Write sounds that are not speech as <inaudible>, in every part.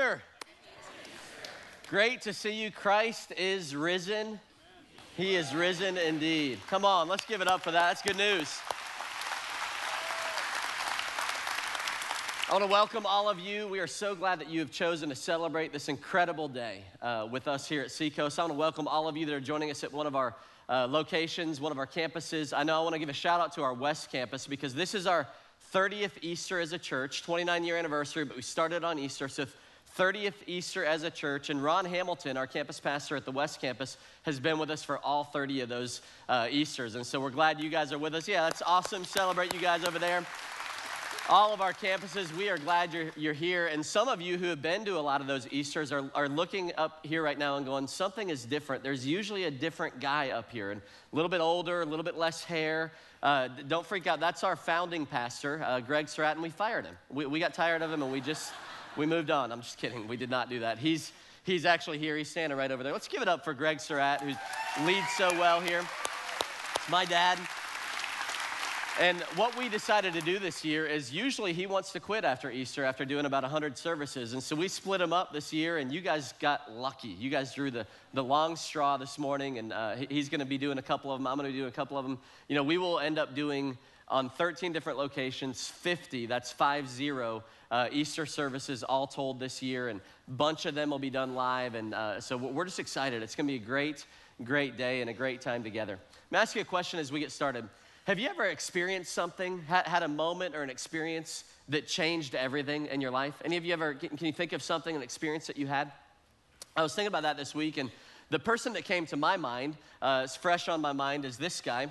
Easter. Great to see you. Christ is risen. He is risen indeed. Come on, let's give it up for that. That's good news. I want to welcome all of you. We are so glad that you have chosen to celebrate this incredible day uh, with us here at Seacoast. I want to welcome all of you that are joining us at one of our uh, locations, one of our campuses. I know I want to give a shout out to our West Campus because this is our 30th Easter as a church, 29 year anniversary, but we started on Easter. So 30th Easter as a church. And Ron Hamilton, our campus pastor at the West Campus, has been with us for all 30 of those uh, Easters. And so we're glad you guys are with us. Yeah, that's awesome. Celebrate you guys over there all of our campuses, we are glad you're, you're here. And some of you who have been to a lot of those Easters are, are looking up here right now and going, something is different. There's usually a different guy up here, and a little bit older, a little bit less hair. Uh, don't freak out. That's our founding pastor, uh, Greg Surratt, and we fired him. We, we got tired of him and we just, we moved on. I'm just kidding. We did not do that. He's, he's actually here. He's standing right over there. Let's give it up for Greg Surratt, who leads so well here. My dad. And what we decided to do this year is usually he wants to quit after Easter after doing about 100 services. And so we split him up this year, and you guys got lucky. You guys drew the, the long straw this morning, and uh, he's going to be doing a couple of them. I'm going to do a couple of them. You know, we will end up doing on 13 different locations, 50, that's 5 0 uh, Easter services all told this year, and a bunch of them will be done live. And uh, so we're just excited. It's going to be a great, great day and a great time together. Let me ask you a question as we get started. Have you ever experienced something, had a moment or an experience that changed everything in your life? Any of you ever, can you think of something, an experience that you had? I was thinking about that this week, and the person that came to my mind, uh, is fresh on my mind, is this guy.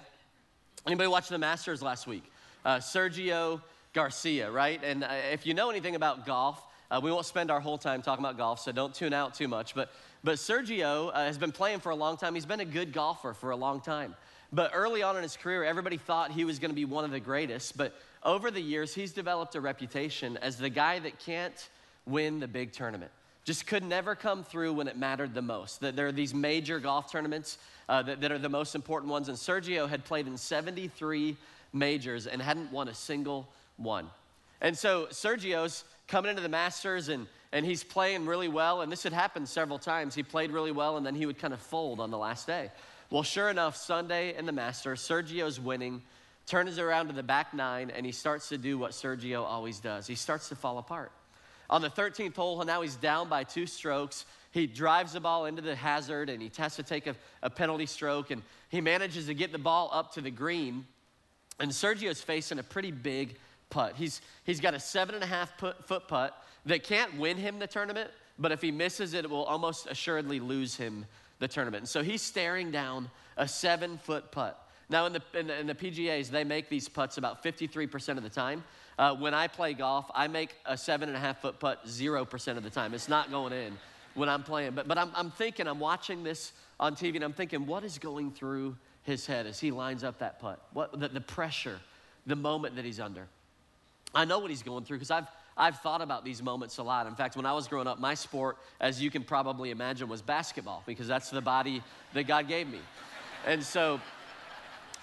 Anybody watch the Masters last week? Uh, Sergio Garcia, right? And uh, if you know anything about golf, uh, we won't spend our whole time talking about golf, so don't tune out too much. But, but Sergio uh, has been playing for a long time. He's been a good golfer for a long time. But early on in his career, everybody thought he was going to be one of the greatest. But over the years, he's developed a reputation as the guy that can't win the big tournament. Just could never come through when it mattered the most. That there are these major golf tournaments uh, that, that are the most important ones. And Sergio had played in 73 majors and hadn't won a single one. And so Sergio's coming into the Masters and, and he's playing really well. And this had happened several times. He played really well and then he would kind of fold on the last day. Well, sure enough, Sunday in the Masters, Sergio's winning, turns around to the back nine, and he starts to do what Sergio always does. He starts to fall apart. On the 13th hole, now he's down by two strokes. He drives the ball into the hazard and he has to take a, a penalty stroke, and he manages to get the ball up to the green. And Sergio's facing a pretty big putt. He's, he's got a seven and a half foot putt that can't win him the tournament, but if he misses it, it will almost assuredly lose him the tournament. And so he's staring down a seven foot putt. Now, in the, in the, in the PGAs, they make these putts about 53% of the time. Uh, when I play golf, I make a seven and a half foot putt 0% of the time. It's not going in when I'm playing. But, but I'm, I'm thinking, I'm watching this on TV, and I'm thinking, what is going through his head as he lines up that putt? What, the, the pressure, the moment that he's under. I know what he's going through because I've, I've thought about these moments a lot. In fact, when I was growing up, my sport, as you can probably imagine, was basketball because that's the body that God gave me. And so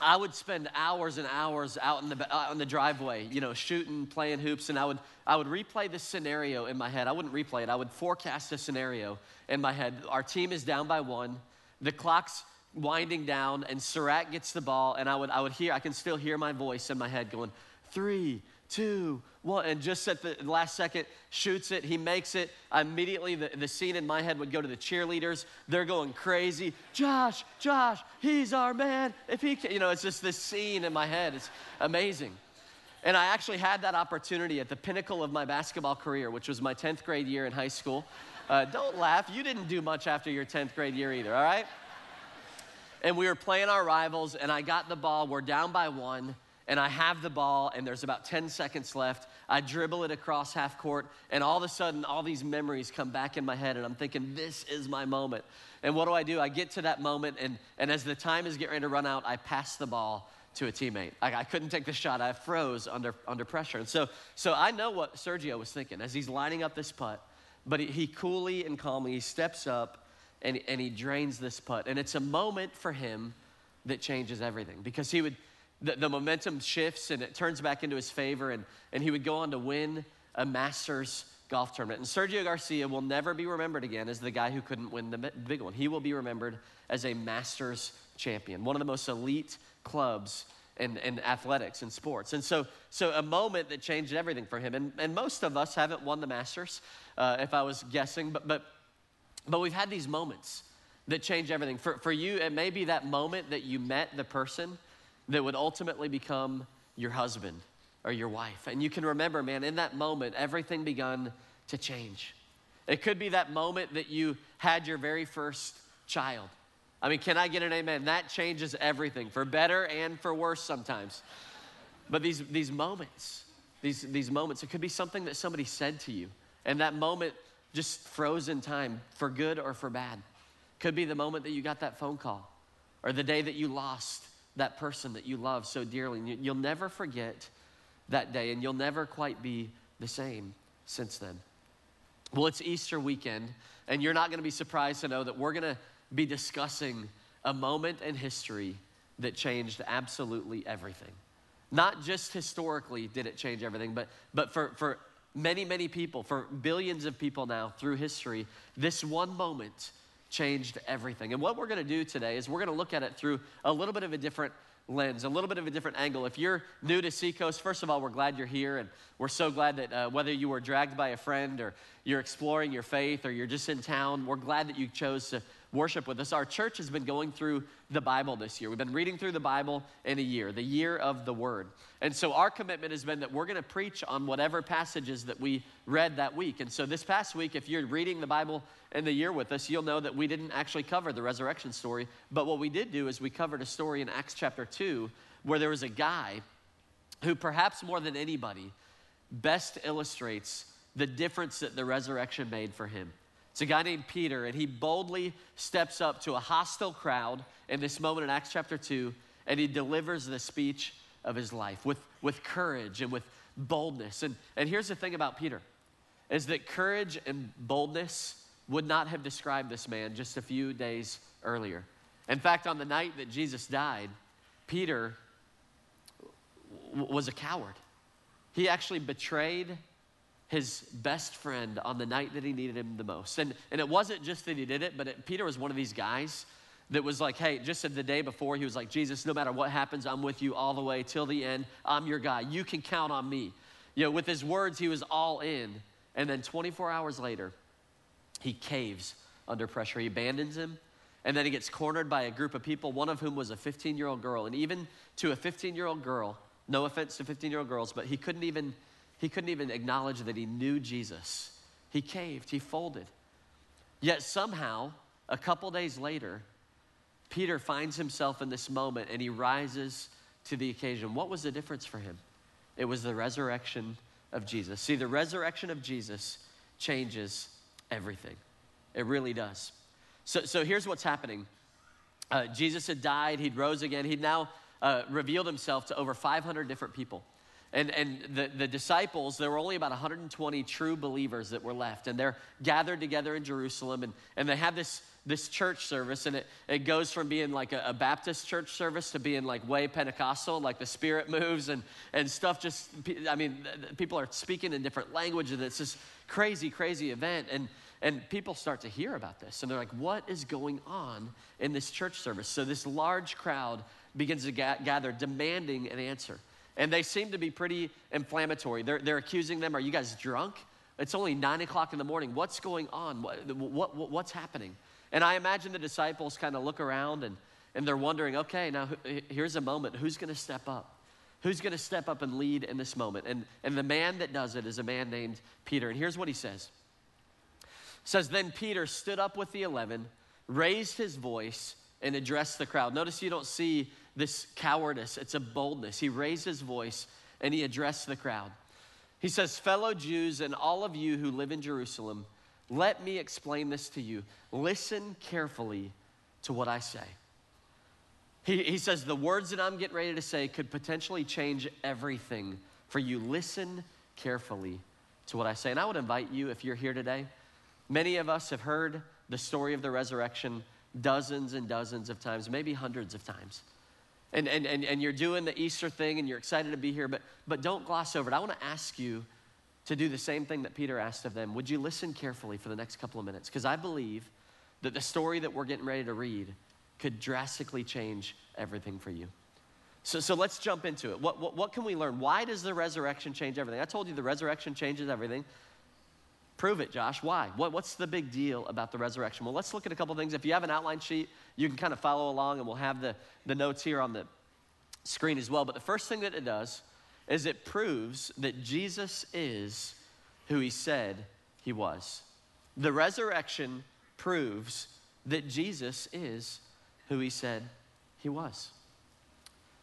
I would spend hours and hours out in the, out in the driveway, you know, shooting, playing hoops, and I would, I would replay this scenario in my head. I wouldn't replay it, I would forecast a scenario in my head. Our team is down by one, the clock's winding down, and Surratt gets the ball, and I would, I would hear, I can still hear my voice in my head going, three, two, one, and just at the last second shoots it. He makes it. Immediately, the, the scene in my head would go to the cheerleaders. They're going crazy. Josh, Josh, he's our man. If he can, you know, it's just this scene in my head. It's amazing. And I actually had that opportunity at the pinnacle of my basketball career, which was my 10th grade year in high school. Uh, don't laugh. You didn't do much after your 10th grade year either, all right? And we were playing our rivals, and I got the ball. We're down by one and I have the ball, and there's about 10 seconds left. I dribble it across half court, and all of a sudden, all these memories come back in my head, and I'm thinking, this is my moment. And what do I do? I get to that moment, and, and as the time is getting ready to run out, I pass the ball to a teammate. I, I couldn't take the shot. I froze under, under pressure. And so, so I know what Sergio was thinking as he's lining up this putt, but he, he coolly and calmly he steps up and, and he drains this putt. And it's a moment for him that changes everything because he would the, the momentum shifts and it turns back into his favor, and, and he would go on to win a Masters golf tournament. And Sergio Garcia will never be remembered again as the guy who couldn't win the big one. He will be remembered as a Masters champion, one of the most elite clubs in, in athletics and sports. And so, so a moment that changed everything for him. And, and most of us haven't won the Masters, uh, if I was guessing, but, but, but we've had these moments that change everything. For, for you, it may be that moment that you met the person that would ultimately become your husband or your wife. And you can remember, man, in that moment, everything begun to change. It could be that moment that you had your very first child. I mean, can I get an amen? That changes everything, for better and for worse sometimes. But these, these moments, these, these moments, it could be something that somebody said to you, and that moment just froze in time for good or for bad. Could be the moment that you got that phone call, or the day that you lost that person that you love so dearly. And you'll never forget that day, and you'll never quite be the same since then. Well, it's Easter weekend, and you're not going to be surprised to know that we're going to be discussing a moment in history that changed absolutely everything. Not just historically did it change everything, but, but for, for many, many people, for billions of people now through history, this one moment changed everything. And what we're going to do today is we're going to look at it through a little bit of a different lens, a little bit of a different angle. If you're new to Seacoast, first of all, we're glad you're here, and we're so glad that uh, whether you were dragged by a friend or you're exploring your faith or you're just in town, we're glad that you chose to worship with us. Our church has been going through the Bible this year. We've been reading through the Bible in a year, the year of the Word. And so our commitment has been that we're going to preach on whatever passages that we read that week. And so this past week, if you're reading the Bible in the year with us, you'll know that we didn't actually cover the resurrection story. But what we did do is we covered a story in Acts chapter 2 where there was a guy who, perhaps more than anybody, best illustrates the difference that the resurrection made for him. It's a guy named Peter, and he boldly steps up to a hostile crowd in this moment in Acts chapter 2, and he delivers the speech of his life with, with courage and with boldness. And, and here's the thing about Peter is that courage and boldness would not have described this man just a few days earlier. In fact, on the night that Jesus died, Peter w- was a coward. He actually betrayed his best friend on the night that he needed him the most. And, and it wasn't just that he did it, but it, Peter was one of these guys that was like, hey, just the day before, he was like, Jesus, no matter what happens, I'm with you all the way till the end. I'm your guy. You can count on me. You know, with his words, he was all in. And then 24 hours later, he caves under pressure. He abandons him. And then he gets cornered by a group of people, one of whom was a 15 year old girl. And even to a 15 year old girl, no offense to 15 year old girls, but he couldn't even he couldn't even acknowledge that he knew Jesus. He caved, he folded. Yet somehow, a couple days later, Peter finds himself in this moment and he rises to the occasion. What was the difference for him? It was the resurrection of Jesus. See, the resurrection of Jesus changes everything. It really does. So, so here's what's happening uh, Jesus had died, he'd rose again, he'd now uh, revealed himself to over 500 different people. And, and the, the disciples, there were only about 120 true believers that were left. And they're gathered together in Jerusalem. And, and they have this, this church service. And it, it goes from being like a, a Baptist church service to being like way Pentecostal, like the Spirit moves and, and stuff just, I mean, people are speaking in different languages. It's this crazy, crazy event. And, and people start to hear about this. And they're like, what is going on in this church service? So this large crowd begins to ga- gather, demanding an answer and they seem to be pretty inflammatory. They're, they're accusing them, Are you guys drunk? It's only nine o'clock in the morning. What's going on? What, what, what what's happening? And I imagine the disciples kind of look around and, and they're wondering, okay, now here's a moment. Who's going to step up? Who's going to step up and lead in this moment? And, and the man that does it is a man named Peter. And here's what he says. It says, Then Peter stood up with the eleven, raised his voice, and addressed the crowd. Notice you don't see this cowardice, it's a boldness. He raised his voice and he addressed the crowd. He says, Fellow Jews and all of you who live in Jerusalem, let me explain this to you. Listen carefully to what I say. He, he says, The words that I'm getting ready to say could potentially change everything for you. Listen carefully to what I say. And I would invite you, if you're here today, many of us have heard the story of the resurrection dozens and dozens of times, maybe hundreds of times and, and, and, and you're doing the Easter thing and you're excited to be here, but, but don't gloss over it. I want to ask you to do the same thing that Peter asked of them. Would you listen carefully for the next couple of minutes? Because I believe that the story that we're getting ready to read could drastically change everything for you. So, so let's jump into it. What, what, what can we learn? Why does the resurrection change everything? I told you the resurrection changes everything. Prove it, Josh. Why? What, what's the big deal about the resurrection? Well, let's look at a couple things. If you have an outline sheet, you can kind of follow along, and we'll have the, the notes here on the screen as well. But the first thing that it does is it proves that Jesus is who he said he was. The resurrection proves that Jesus is who he said he was.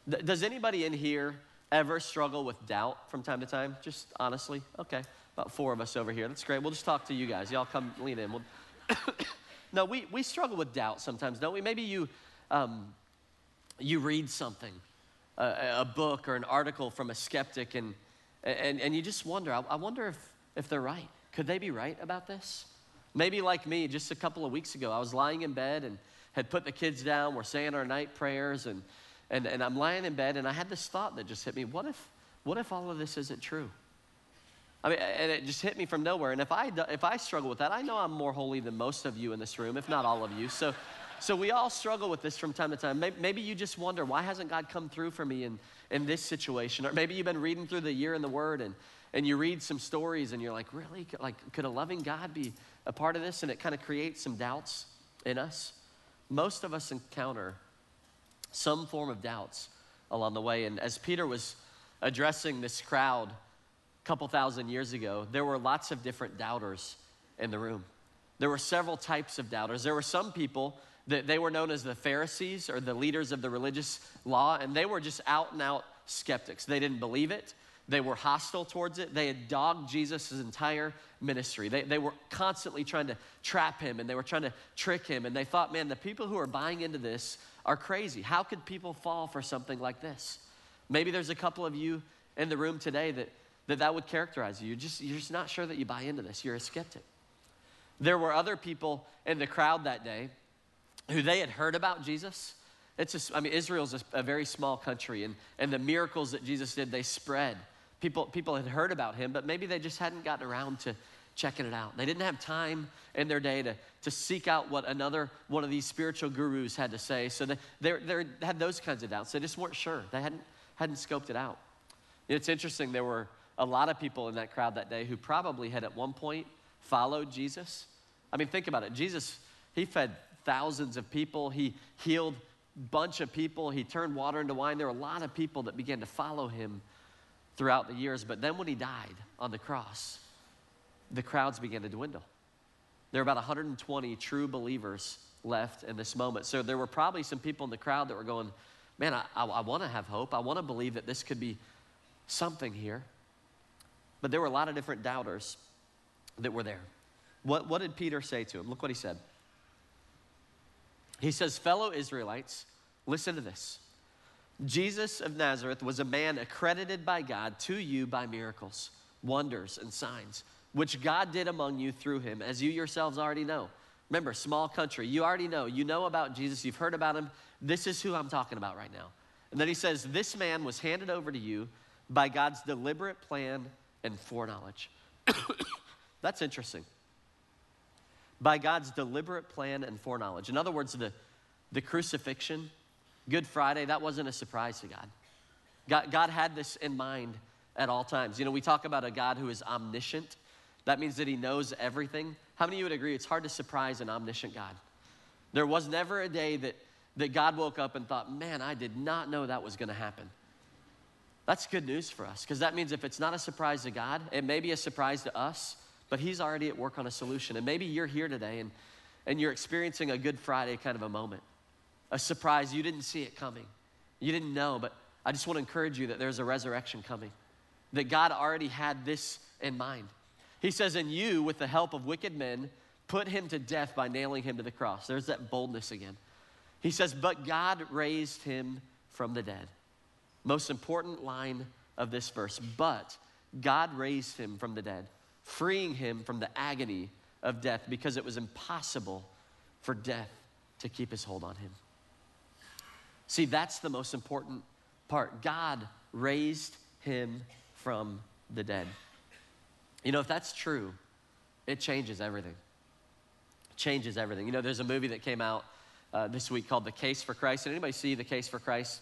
Does anybody in here ever struggle with doubt from time to time? Just honestly? Okay, about four of us over here. That's great. We'll just talk to you guys. Y'all come lean in. We'll <coughs> no, we, we struggle with doubt sometimes, don't we? Maybe you, um, you read something a, a, book or an article from a skeptic, and, and, and you just wonder, I, I wonder if, if they're right. Could they be right about this? Maybe like me, just a couple of weeks ago, I was lying in bed and had put the kids down. We're saying our night prayers, and, and, and I'm lying in bed, and I had this thought that just hit me what if, what if all of this isn't true? I mean, and it just hit me from nowhere. And if I, if I struggle with that, I know I'm more holy than most of you in this room, if not all of you. So, so we all struggle with this from time to time. Maybe, you just wonder, why hasn't God come through for me in, in this situation? Or maybe you've been reading through the year in the Word and, and you read some stories and you're like, really? Like, could a loving God be a part of this? And it kind of creates some doubts in us. Most of us encounter some form of doubts along the way. And as Peter was addressing this crowd a couple thousand years ago, there were lots of different doubters in the room. There were several types of doubters. There were some people that they were known as the Pharisees or the leaders of the religious law, and they were just out and out skeptics. They didn't believe it, they were hostile towards it. They had dogged Jesus' entire ministry. They, they were constantly trying to trap him and they were trying to trick him. And they thought, man, the people who are buying into this are crazy. How could people fall for something like this? Maybe there's a couple of you in the room today that that, that would characterize you. You're just, you're just not sure that you buy into this. You're a skeptic. There were other people in the crowd that day who they had heard about Jesus. It's just, I mean, Israel's a, a very small country, and, and the miracles that Jesus did, they spread. People, people had heard about him, but maybe they just hadn't gotten around to checking it out. They didn't have time in their day to, to seek out what another one of these spiritual gurus had to say. So they, they, they had those kinds of doubts. They just weren't sure. They hadn't, hadn't scoped it out. It's interesting, there were a lot of people in that crowd that day who probably had at one point followed Jesus. I mean, think about it. Jesus, he fed thousands of people. He healed bunch of people. He turned water into wine. There were a lot of people that began to follow him throughout the years. But then when he died on the cross, the crowds began to dwindle. There were about 120 true believers left in this moment. So there were probably some people in the crowd that were going, Man, I, I, I want to have hope. I want to believe that this could be something here. But there were a lot of different doubters that were there. What, what did Peter say to him? Look what he said. He says, Fellow Israelites, listen to this. Jesus of Nazareth was a man accredited by God to you by miracles, wonders, and signs, which God did among you through him, as you yourselves already know. Remember, small country, you already know. You know about Jesus, you've heard about him. This is who I'm talking about right now. And then he says, This man was handed over to you by God's deliberate plan and foreknowledge. <coughs> That's interesting by God's deliberate plan and foreknowledge. In other words, the, the crucifixion, Good Friday, that wasn't a surprise to God. God. God had this in mind at all times. You know, we talk about a God who is omniscient. That means that he knows everything. How many of you would agree it's hard to surprise an omniscient God? There was never a day that, that God woke up and thought, man, I did not know that was going to happen. That's good news for us because that means if it's not a surprise to God, it may be a surprise to us, but He's already at work on a solution. And maybe you're here today and, and you're experiencing a Good Friday kind of a moment, a surprise. You didn't see it coming, you didn't know, but I just want to encourage you that there's a resurrection coming, that God already had this in mind. He says, And you, with the help of wicked men, put him to death by nailing him to the cross. There's that boldness again. He says, But God raised him from the dead. Most important line of this verse, but God raised him from the dead freeing him from the agony of death because it was impossible for death to keep his hold on him. See, that's the most important part. God raised him from the dead. You know, if that's true, it changes everything. changes everything. You know, there's a movie that came out uh, this week called The Case for Christ. Did anybody see The Case for Christ?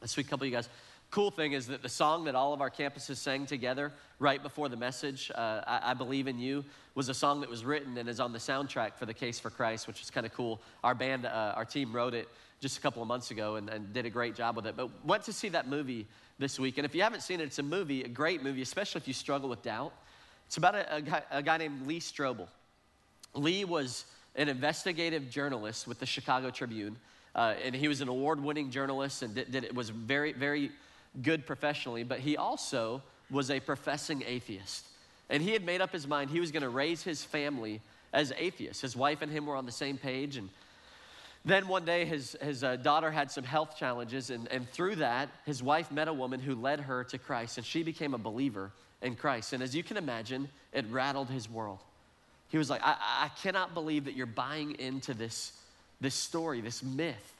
This week, couple of you guys. Cool thing is that the song that all of our campuses sang together right before the message, uh, I, I, Believe in You, was a song that was written and is on the soundtrack for The Case for Christ, which is kind of cool. Our band, uh, our team wrote it just a couple of months ago and, and did a great job with it. But went to see that movie this week. And if you haven't seen it, it's a movie, a great movie, especially if you struggle with doubt. It's about a, a, guy, a guy named Lee Strobel. Lee was an investigative journalist with the Chicago Tribune, uh, and he was an award-winning journalist and did, did, was very, very good professionally. But he also was a professing atheist, and he had made up his mind he was going to raise his family as atheists. His wife and him were on the same page, and then one day, his, his uh, daughter had some health challenges, and, and through that, his wife met a woman who led her to Christ, and she became a believer in Christ. And as you can imagine, it rattled his world. He was like, I, I cannot believe that you're buying into this, this story, this myth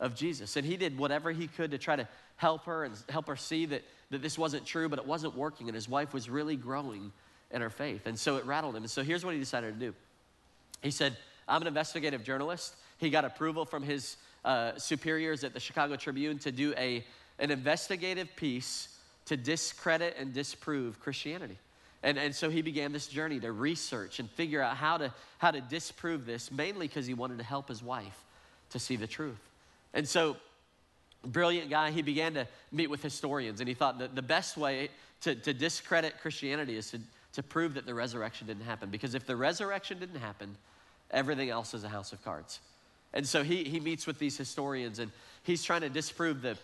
of Jesus. And he did whatever he could to try to help her and help her see that, that this wasn't true, but it wasn't working, and his wife was really growing in her faith. And so it rattled him. And so here's what he decided to do He said, I'm an investigative journalist. He got approval from his uh, superiors at the Chicago Tribune to do a, an investigative piece to discredit and disprove Christianity. And, and so he began this journey to research and figure out how to, how to disprove this, mainly because he wanted to help his wife to see the truth. And so, brilliant guy, he began to meet with historians, and he thought that the best way to, to discredit Christianity is to, to prove that the resurrection didn't happen. Because if the resurrection didn't happen, everything else is a house of cards. And so he, he meets with these historians and he's trying to disprove the,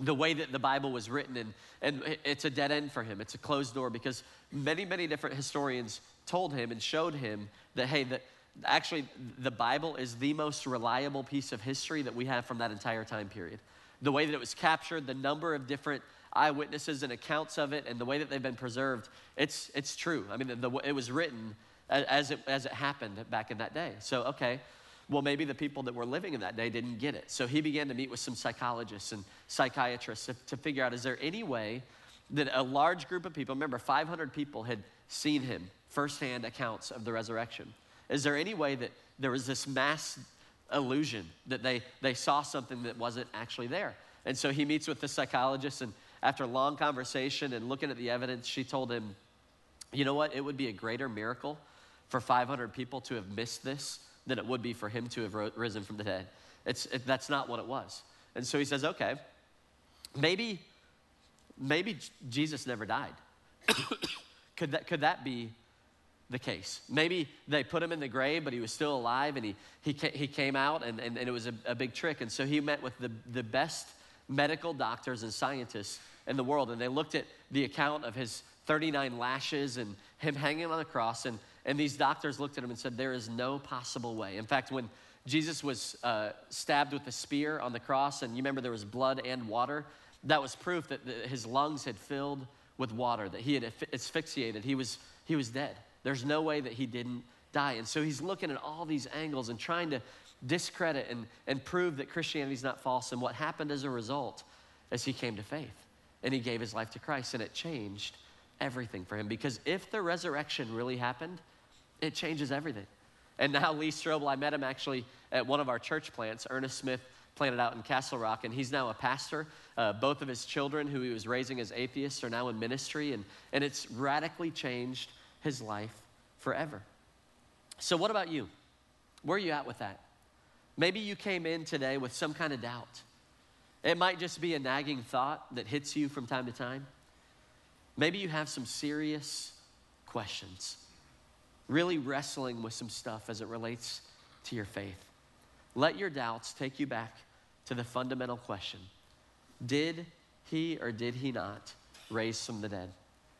the way that the Bible was written. And, and it's a dead end for him, it's a closed door because many, many different historians told him and showed him that, hey, that actually the Bible is the most reliable piece of history that we have from that entire time period. The way that it was captured, the number of different eyewitnesses and accounts of it, and the way that they've been preserved, it's, it's true. I mean, the, the, it was written as it, as it happened back in that day. So, okay, well, maybe the people that were living in that day didn't get it. So he began to meet with some psychologists and psychiatrists to, to figure out is there any way that a large group of people, remember, 500 people had seen him, firsthand accounts of the resurrection. Is there any way that there was this mass illusion that they, they saw something that wasn't actually there? And so he meets with the psychologist, and after a long conversation and looking at the evidence, she told him, You know what? It would be a greater miracle for 500 people to have missed this than it would be for him to have risen from the dead. It's, it, that's not what it was. And so he says, okay, maybe, maybe Jesus never died. <coughs> could, that, could that be the case? Maybe they put him in the grave, but he was still alive and he, he, he came out and, and, and it was a, a big trick. And so he met with the, the best medical doctors and scientists in the world. And they looked at the account of his 39 lashes and him hanging on the cross. And and these doctors looked at him and said, There is no possible way. In fact, when Jesus was uh, stabbed with a spear on the cross, and you remember there was blood and water, that was proof that the, his lungs had filled with water, that he had asphyxiated. He was, he was dead. There's no way that he didn't die. And so he's looking at all these angles and trying to discredit and, and prove that Christianity is not false. And what happened as a result is he came to faith and he gave his life to Christ, and it changed everything for him. Because if the resurrection really happened, it changes everything. And now Lee Strobel, I met him actually at one of our church plants. Ernest Smith planted out in Castle Rock, and he's now a pastor. Uh, both of his children, who he was raising as atheists, are now in ministry, and, and it's radically changed his life forever. So, what about you? Where are you at with that? Maybe you came in today with some kind of doubt. It might just be a nagging thought that hits you from time to time. Maybe you have some serious questions really wrestling with some stuff as it relates to your faith. Let your doubts take you back to the fundamental question Did he or did he not raise from the dead?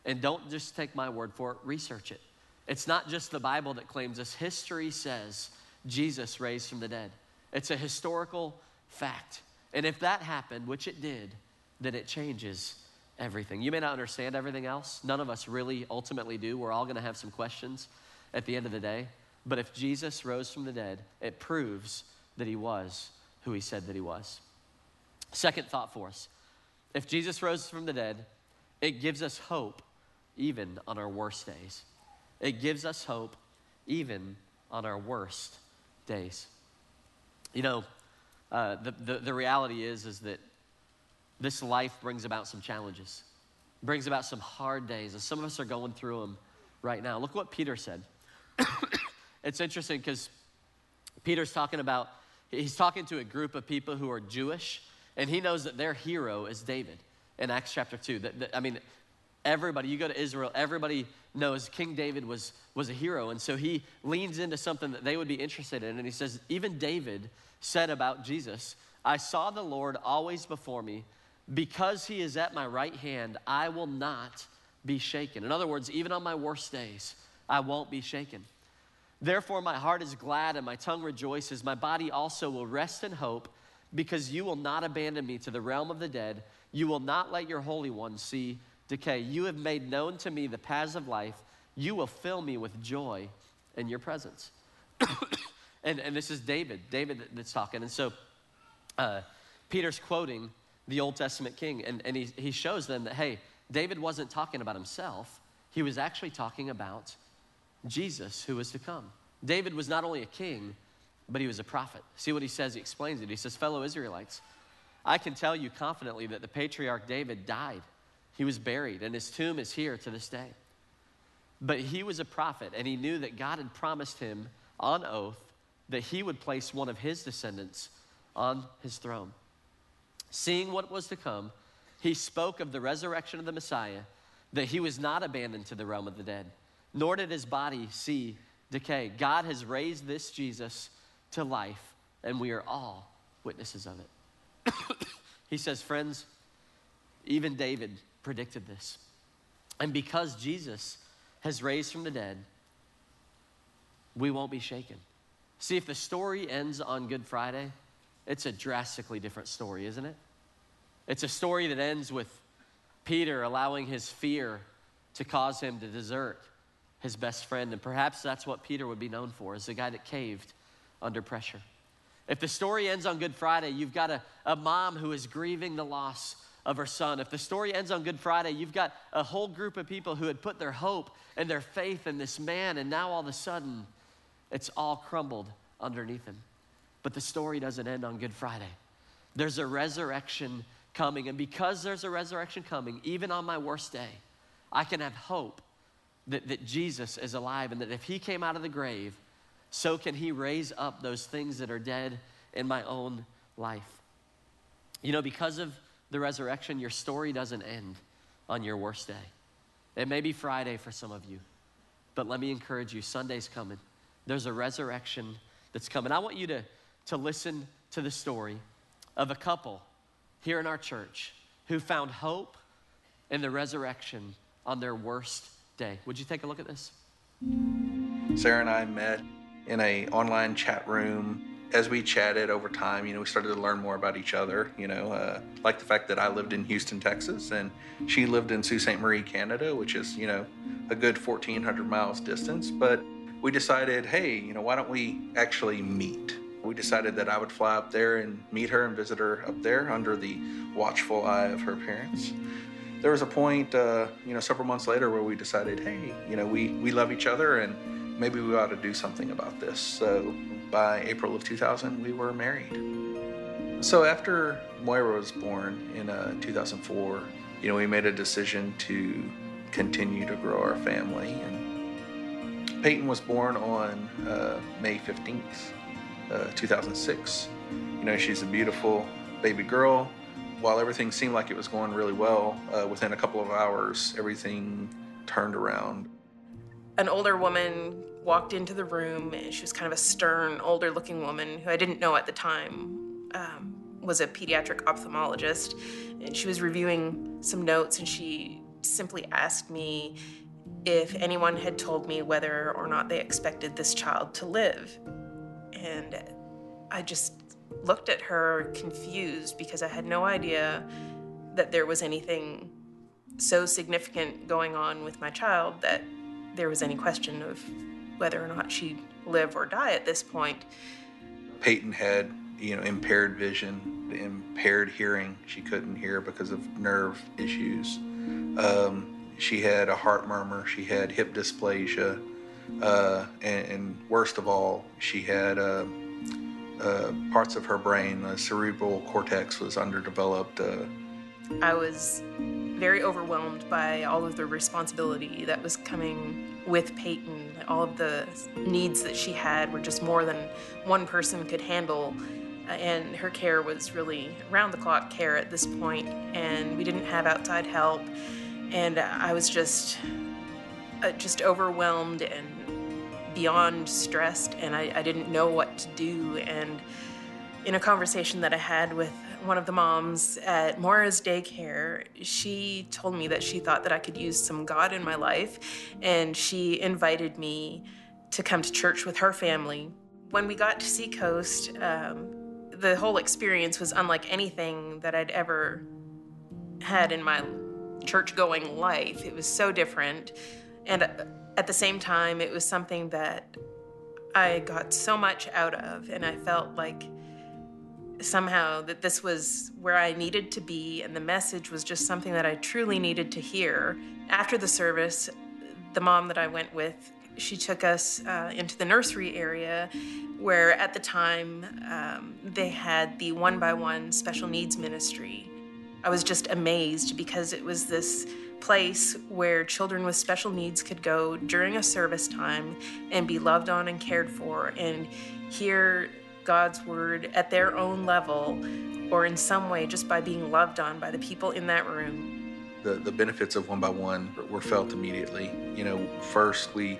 And don't just take my word for it, research it. It's not just the Bible that claims this. History says Jesus raised from the dead. It's a historical fact. And if that happened, which it did, then it changes everything. You may not understand everything else. None of us really ultimately do. We're all going to have some questions at the end of the day. But if Jesus rose from the dead, it proves that he was who he said that he was. Second thought for us if Jesus rose from the dead, it gives us hope even on our worst days. It gives us hope even on our worst days. You know, uh, the, the, the reality is, is that this life brings about some challenges, brings about some hard days, and some of us are going through them right now. Look what Peter said. <coughs> it's interesting because Peter's talking about, he's talking to a group of people who are Jewish, and he knows that their hero is David in Acts chapter 2. That, that, I mean, everybody, you go to Israel, everybody knows King David was, was a hero. And so he leans into something that they would be interested in. And he says, Even David said about Jesus, I saw the Lord always before me. Because he is at my right hand, I will not be shaken. In other words, even on my worst days, I won't be shaken. Therefore, my heart is glad and my tongue rejoices. My body also will rest in hope because you will not abandon me to the realm of the dead. You will not let your Holy One see decay. You have made known to me the paths of life. You will fill me with joy in your presence. <coughs> and, and this is David, David that's talking. And so uh, Peter's quoting the Old Testament king, and, and he, he shows them that, hey, David wasn't talking about himself, he was actually talking about Jesus who was to come. David was not only a king, but he was a prophet. See what he says? He explains it. He says, Fellow Israelites, I can tell you confidently that the patriarch David died. He was buried, and his tomb is here to this day. But he was a prophet, and he knew that God had promised him on oath that he would place one of his descendants on his throne. Seeing what was to come, he spoke of the resurrection of the Messiah, that he was not abandoned to the realm of the dead, nor did his body see decay. God has raised this Jesus to life, and we are all witnesses of it. <coughs> he says, Friends, even David predicted this. And because Jesus has raised from the dead, we won't be shaken. See, if the story ends on Good Friday, it's a drastically different story, isn't it? It's a story that ends with Peter allowing his fear to cause him to desert his best friend. And perhaps that's what Peter would be known for, as the guy that caved under pressure. If the story ends on Good Friday, you've got a, a mom who is grieving the loss of her son. If the story ends on Good Friday, you've got a whole group of people who had put their hope and their faith in this man, and now all of a sudden, it's all crumbled underneath him. But the story doesn't end on Good Friday. There's a resurrection coming, and because there's a resurrection coming, even on my worst day, I can have hope that, that Jesus is alive and that if he came out of the grave, so can he raise up those things that are dead in my own life. You know, because of the resurrection, your story doesn't end on your worst day. It may be Friday for some of you, but let me encourage you Sunday's coming. There's a resurrection that's coming. I want you to, to listen to the story of a couple here in our church who found hope in the resurrection on their worst day. Would you take a look at this? Sarah and I met in a online chat room as we chatted over time, you know, we started to learn more about each other. You know, uh, like the fact that I lived in Houston, Texas, and she lived in Sault Ste. Marie, Canada, which is, you know, a good 1,400 miles distance. But we decided, hey, you know, why don't we actually meet? We decided that I would fly up there and meet her and visit her up there under the watchful eye of her parents. There was a point, uh, you know, several months later where we decided, hey, you know, we, we love each other and maybe we ought to do something about this. So by April of 2000, we were married. So after Moira was born in uh, 2004, you know, we made a decision to continue to grow our family. And Peyton was born on uh, May 15th, uh, 2006. You know, she's a beautiful baby girl. While everything seemed like it was going really well, uh, within a couple of hours, everything turned around. An older woman walked into the room and she was kind of a stern, older looking woman who I didn't know at the time um, was a pediatric ophthalmologist. And she was reviewing some notes and she simply asked me if anyone had told me whether or not they expected this child to live. And I just looked at her confused because I had no idea that there was anything so significant going on with my child that there was any question of whether or not she'd live or die at this point. Peyton had, you know, impaired vision, impaired hearing. She couldn't hear because of nerve issues. Um, she had a heart murmur, she had hip dysplasia, uh, and, and, worst of all, she had uh, uh, parts of her brain, the cerebral cortex was underdeveloped. Uh. I was very overwhelmed by all of the responsibility that was coming with Peyton. All of the needs that she had were just more than one person could handle. And her care was really round the clock care at this point, and we didn't have outside help. And I was just, uh, just overwhelmed and beyond stressed, and I, I didn't know what to do. And in a conversation that I had with one of the moms at Mora's daycare, she told me that she thought that I could use some God in my life, and she invited me to come to church with her family. When we got to Seacoast, um, the whole experience was unlike anything that I'd ever had in my church going life. It was so different. And at the same time, it was something that I got so much out of, and I felt like somehow that this was where I needed to be, and the message was just something that I truly needed to hear. After the service, the mom that I went with, she took us uh, into the nursery area where at the time um, they had the one by one special needs ministry. I was just amazed because it was this place where children with special needs could go during a service time and be loved on and cared for and hear God's word at their own level or in some way just by being loved on by the people in that room. The, the benefits of one by one were felt immediately. You know, first we,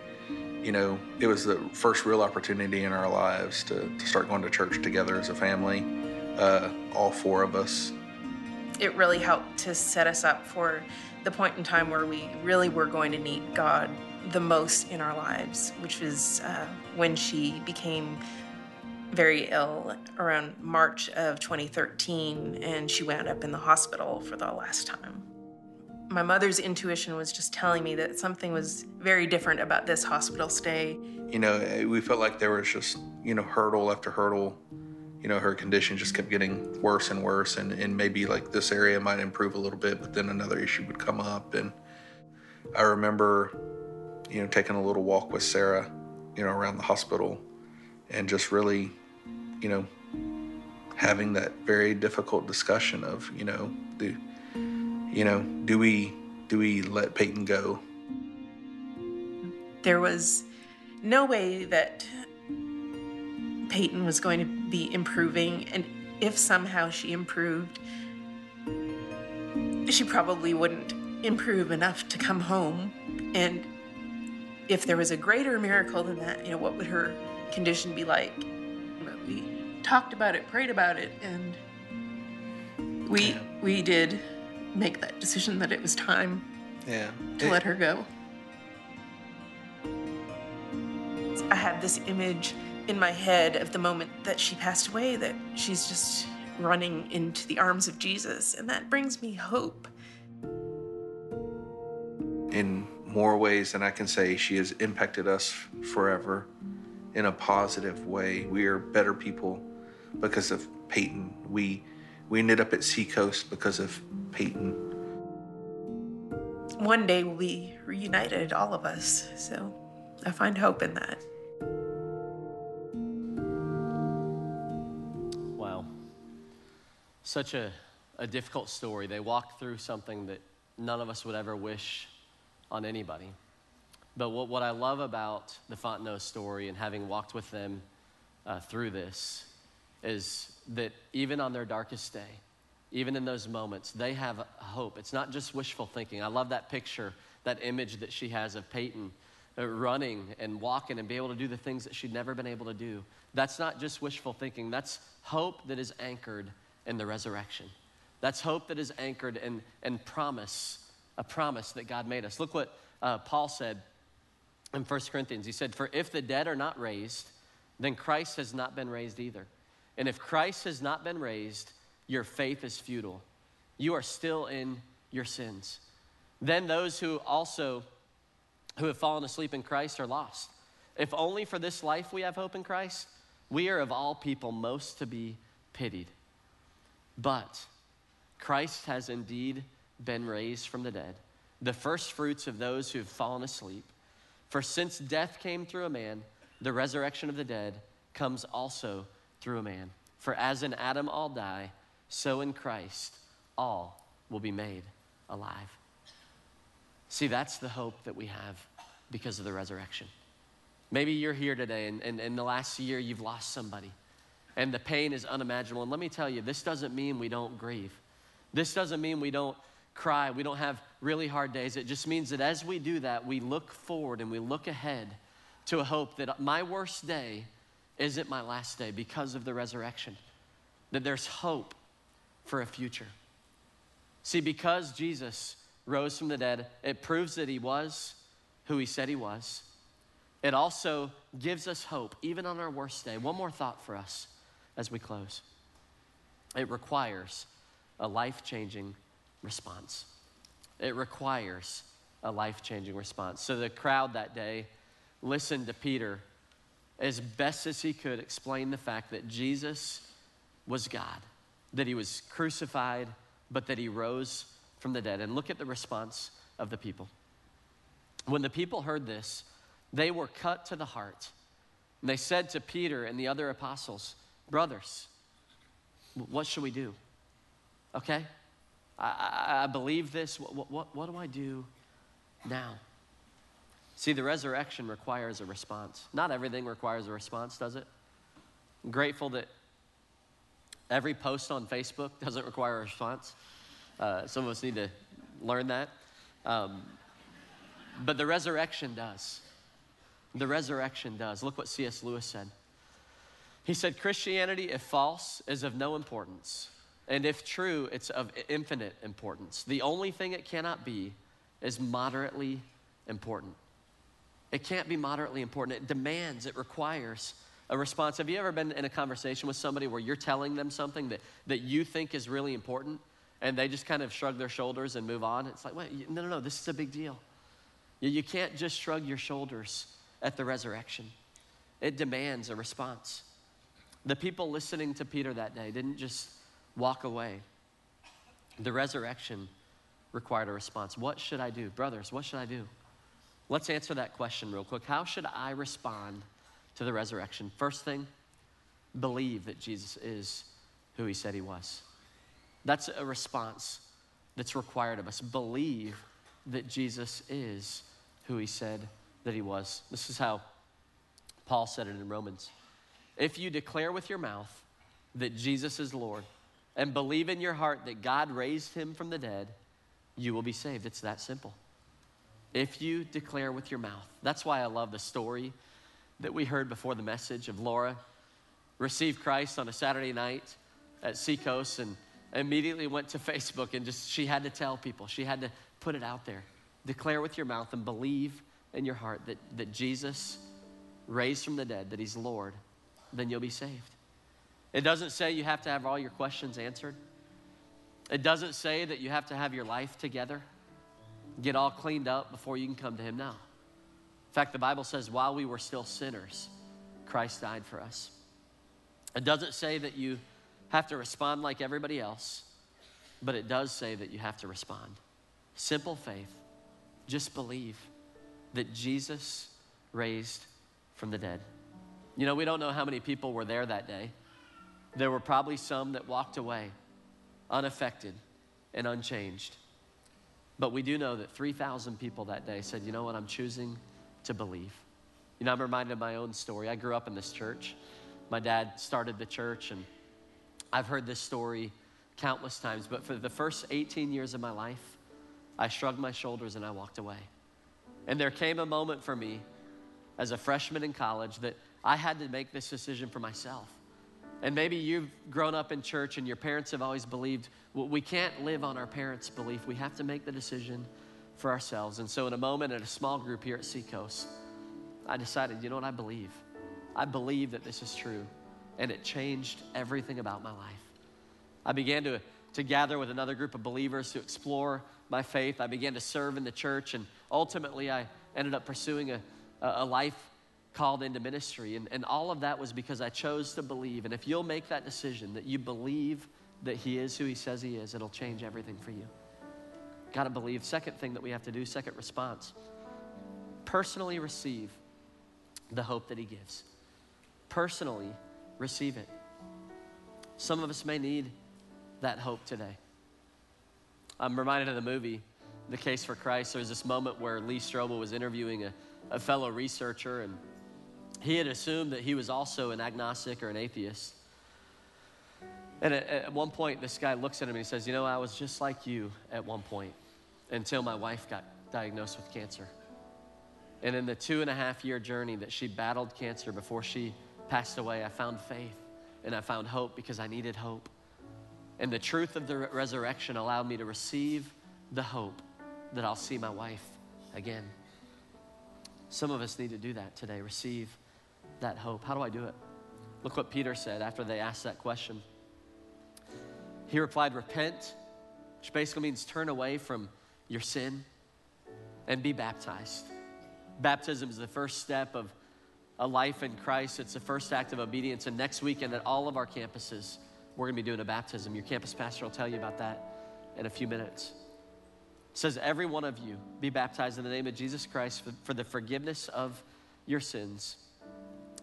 you know, it was the first real opportunity in our lives to, to start going to church together as a family, uh, all four of us. It really helped to set us up for the point in time where we really were going to need God the most in our lives, which was uh, when she became very ill around March of 2013, and she wound up in the hospital for the last time. My mother's intuition was just telling me that something was very different about this hospital stay. You know, we felt like there was just, you know, hurdle after hurdle you know, her condition just kept getting worse and worse. And, and maybe like this area might improve a little bit, but then another issue would come up. And I remember, you know, taking a little walk with Sarah, you know, around the hospital and just really, you know, having that very difficult discussion of, you know, do, you know, do we, do we let Peyton go? There was no way that Peyton was going to be improving, and if somehow she improved, she probably wouldn't improve enough to come home. And if there was a greater miracle than that, you know, what would her condition be like? But we talked about it, prayed about it, and we we did make that decision that it was time yeah. to it, let her go. I had this image in my head of the moment that she passed away that she's just running into the arms of Jesus, and that brings me hope. In more ways than I can say, she has impacted us forever in a positive way. We are better people because of Peyton. We we ended up at Seacoast because of Peyton. One day we'll be reunited, all of us. So I find hope in that. Such a, a difficult story. They walked through something that none of us would ever wish on anybody. But what, what I love about the Fontenot story and having walked with them uh, through this is that even on their darkest day, even in those moments, they have hope. It's not just wishful thinking. I love that picture, that image that she has of Peyton uh, running and walking and be able to do the things that she'd never been able to do. That's not just wishful thinking, that's hope that is anchored in the resurrection. That's hope that is anchored in, in promise, a promise that God made us. Look what uh, Paul said in 1 Corinthians. He said, For if the dead are not raised, then Christ has not been raised either. And if Christ has not been raised, your faith is futile. You are still in your sins. Then those who also who have fallen asleep in Christ are lost. If only for this life we have hope in Christ, we are of all people most to be pitied. But Christ has indeed been raised from the dead, the first fruits of those who have fallen asleep. For since death came through a man, the resurrection of the dead comes also through a man. For as in Adam all die, so in Christ all will be made alive. See, that's the hope that we have because of the resurrection. Maybe you're here today and in the last year you've lost somebody and the pain is unimaginable. And let me tell you, this doesn't mean we don't grieve. This doesn't mean we don't cry, we don't have really hard days. It just means that as we do that, we look forward and we look ahead to a hope that my worst day isn't my last day because of the resurrection, that there's hope for a future. See, because Jesus rose from the dead, it proves that he was who he said he was. It also gives us hope, even on our worst day. One more thought for us as we close it requires a life changing response. It requires a life changing response. So the crowd that day listened to Peter as best as he could explain the fact that Jesus was God, that he was crucified, but that he rose from the dead. And look at the response of the people. When the people heard this, they were cut to the heart. And they said to Peter and the other apostles, Brothers, what should we do? Okay? I, I, believe this. What, what, what do I do now? See, the resurrection requires a response. Not everything requires a response, does it? I'm grateful that every post on Facebook <laughs> doesn't require a response. Uh, some of us need to learn that. Um, but the resurrection does. The resurrection does. Look what C.S. Lewis said. He said, Christianity, if false, is of no importance. And if true, it's of infinite importance. The only thing it cannot be is moderately important. It can't be moderately important. It demands, it requires a response. Have you ever been in a conversation with somebody where you're telling them something that, that you think is really important and they just kind of shrug their shoulders and move on? It's like, wait, no, no, no, this is a big deal. You, you can't just shrug your shoulders at the resurrection, it demands a response. The people listening to Peter that day didn't just walk away. The resurrection required a response. What should I do? Brothers, what should I do? Let's answer that question real quick. How should I respond to the resurrection? First thing, believe that Jesus is who he said he was. That's a response that's required of us. Believe that Jesus is who he said that he was. This is how Paul said it in Romans. If you declare with your mouth that Jesus is Lord and believe in your heart that God raised him from the dead, you will be saved. It's that simple. If you declare with your mouth. That's why I love the story that we heard before the message of Laura received Christ on a Saturday night at Seacoast and immediately went to <laughs> Facebook and just she had to tell people, she had to put it out there. Declare with your mouth and believe in your heart that, that Jesus raised from the dead, that he's Lord, then you'll be saved. It doesn't say you have to have all your questions answered. It doesn't say that you have to have your life together, get all cleaned up before you can come to Him now. In fact, the Bible says, while we were still sinners, Christ died for us. It doesn't say that you have to respond like everybody else, but it does say that you have to respond. Simple faith. Just believe that Jesus raised from the dead. You know, we don't know how many people were there that day. There were probably some that walked away unaffected and unchanged. But we do know that 3,000 people that day said, you know what, I'm choosing to believe. You know, I'm reminded of my own story. I grew up in this church. My dad started the church, and I've heard this story countless times. But for the first 18 years of my life, I shrugged my shoulders and I walked away. And there came a moment for me as a freshman in college that I had to make this decision for myself. And maybe you've grown up in church and your parents have always believed well, we can't live on our parents' belief. We have to make the decision for ourselves. And so, in a moment at a small group here at Seacoast, I decided, you know what, I believe. I believe that this is true. And it changed everything about my life. I began to, to gather with another group of believers to explore my faith. I began to serve in the church, and ultimately, I ended up pursuing a, a life called into ministry. And, and all of that was because I chose to believe. And if you'll make that decision that you believe that He is who He says He is, it'll change everything for you. Got to believe. Second thing that we have to do, second response, personally receive the hope that He gives. Personally receive it. Some of us may need that hope today. I'm reminded of the movie, The Case for Christ. There's this moment where Lee Strobel was interviewing a, a fellow researcher, and he had assumed that he was also an agnostic or an atheist. And at, at, one point, this guy looks at him and he says, You know, I was just like you at one point until my wife got diagnosed with cancer. And in the two and a half year journey that she battled cancer before she passed away, I found faith and I found hope because I needed hope. And the truth of the resurrection allowed me to receive the hope that I'll see my wife again. Some of us need to do that today, receive that hope. How do I do it? Look what Peter said after they asked that question. He replied, Repent, which basically means turn away from your sin and be baptized. Baptism is the first step of a life in Christ. It's the first act of obedience. And next weekend at all of our campuses, we're going to be doing a baptism. Your campus pastor will tell you about that in a few minutes. It says, Every one of you be baptized in the name of Jesus Christ for, for the forgiveness of your sins,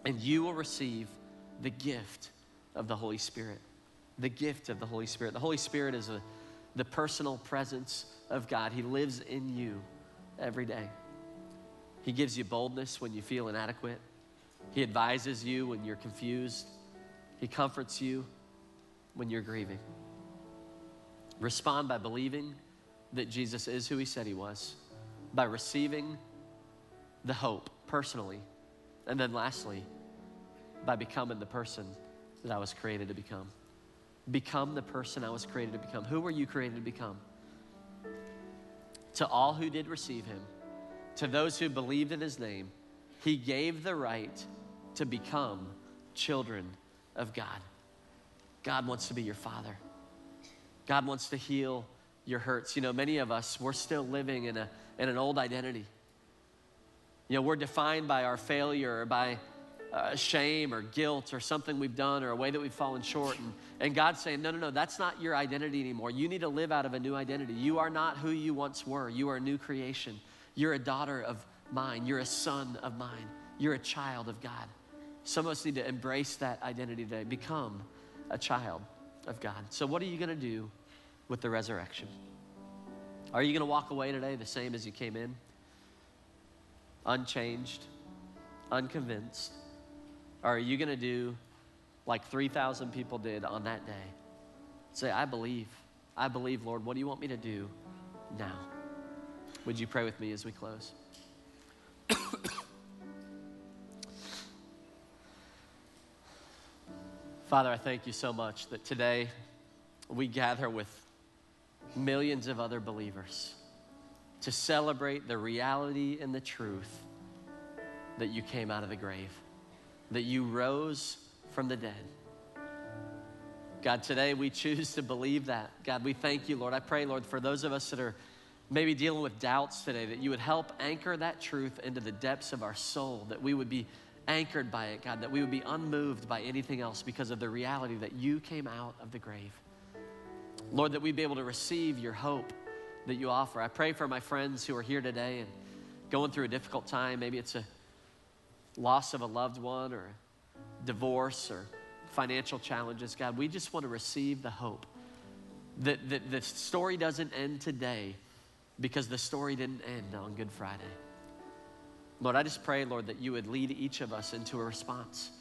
and you will receive the gift of the Holy Spirit. The gift of the Holy Spirit. The Holy Spirit is a, the personal presence of God, He lives in you every day. He gives you boldness when you feel inadequate. He advises you when you're confused. He comforts you when you're grieving. Respond by believing that Jesus is who he said he was, by receiving the hope personally, and then lastly, by becoming the person that I was created to become. Become the person I was created to become. Who were you created to become? To all who did receive him, to those who believed in his name, he gave the right to become children of God. God wants to be your father. God wants to heal your hurts. You know, many of us, we're still living in, a, in an old identity. You know, we're defined by our failure or by uh, shame or guilt or something we've done or a way that we've fallen short. And, and God's saying, no, no, no, that's not your identity anymore. You need to live out of a new identity. You are not who you once were. You are a new creation. You're a daughter of mine. You're a son of mine. You're a child of God. Some of us need to embrace that identity today, become a child of God. So, what are you going to do with the resurrection? Are you going to walk away today the same as you came in? Unchanged, unconvinced? Or are you going to do like 3,000 people did on that day? Say, I believe. I believe, Lord. What do you want me to do now? Would you pray with me as we close? <coughs> Father, I thank you so much that today we gather with millions of other believers to celebrate the reality and the truth that you came out of the grave, that you rose from the dead. God, today we choose to believe that. God, we thank you, Lord. I pray, Lord, for those of us that are maybe dealing with doubts today, that you would help anchor that truth into the depths of our soul, that we would be anchored by it, God, that we would be unmoved by anything else because of the reality that you came out of the grave. Lord, that we'd be able to receive your hope that you offer. I pray for my friends who are here today and going through a difficult time. Maybe it's a loss of a loved one or divorce or financial challenges. God, we just want to receive the hope that, that the story doesn't end today because the story didn't end on Good Friday. Lord, I just pray, Lord, that you would lead each of us into a response.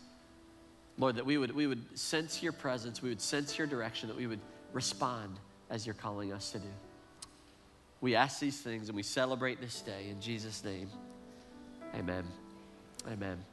Lord, that we would, we would sense your presence, we would sense your direction, that we would respond as you're calling us to do. We ask these things and we celebrate this day in Jesus' name. Amen. Amen.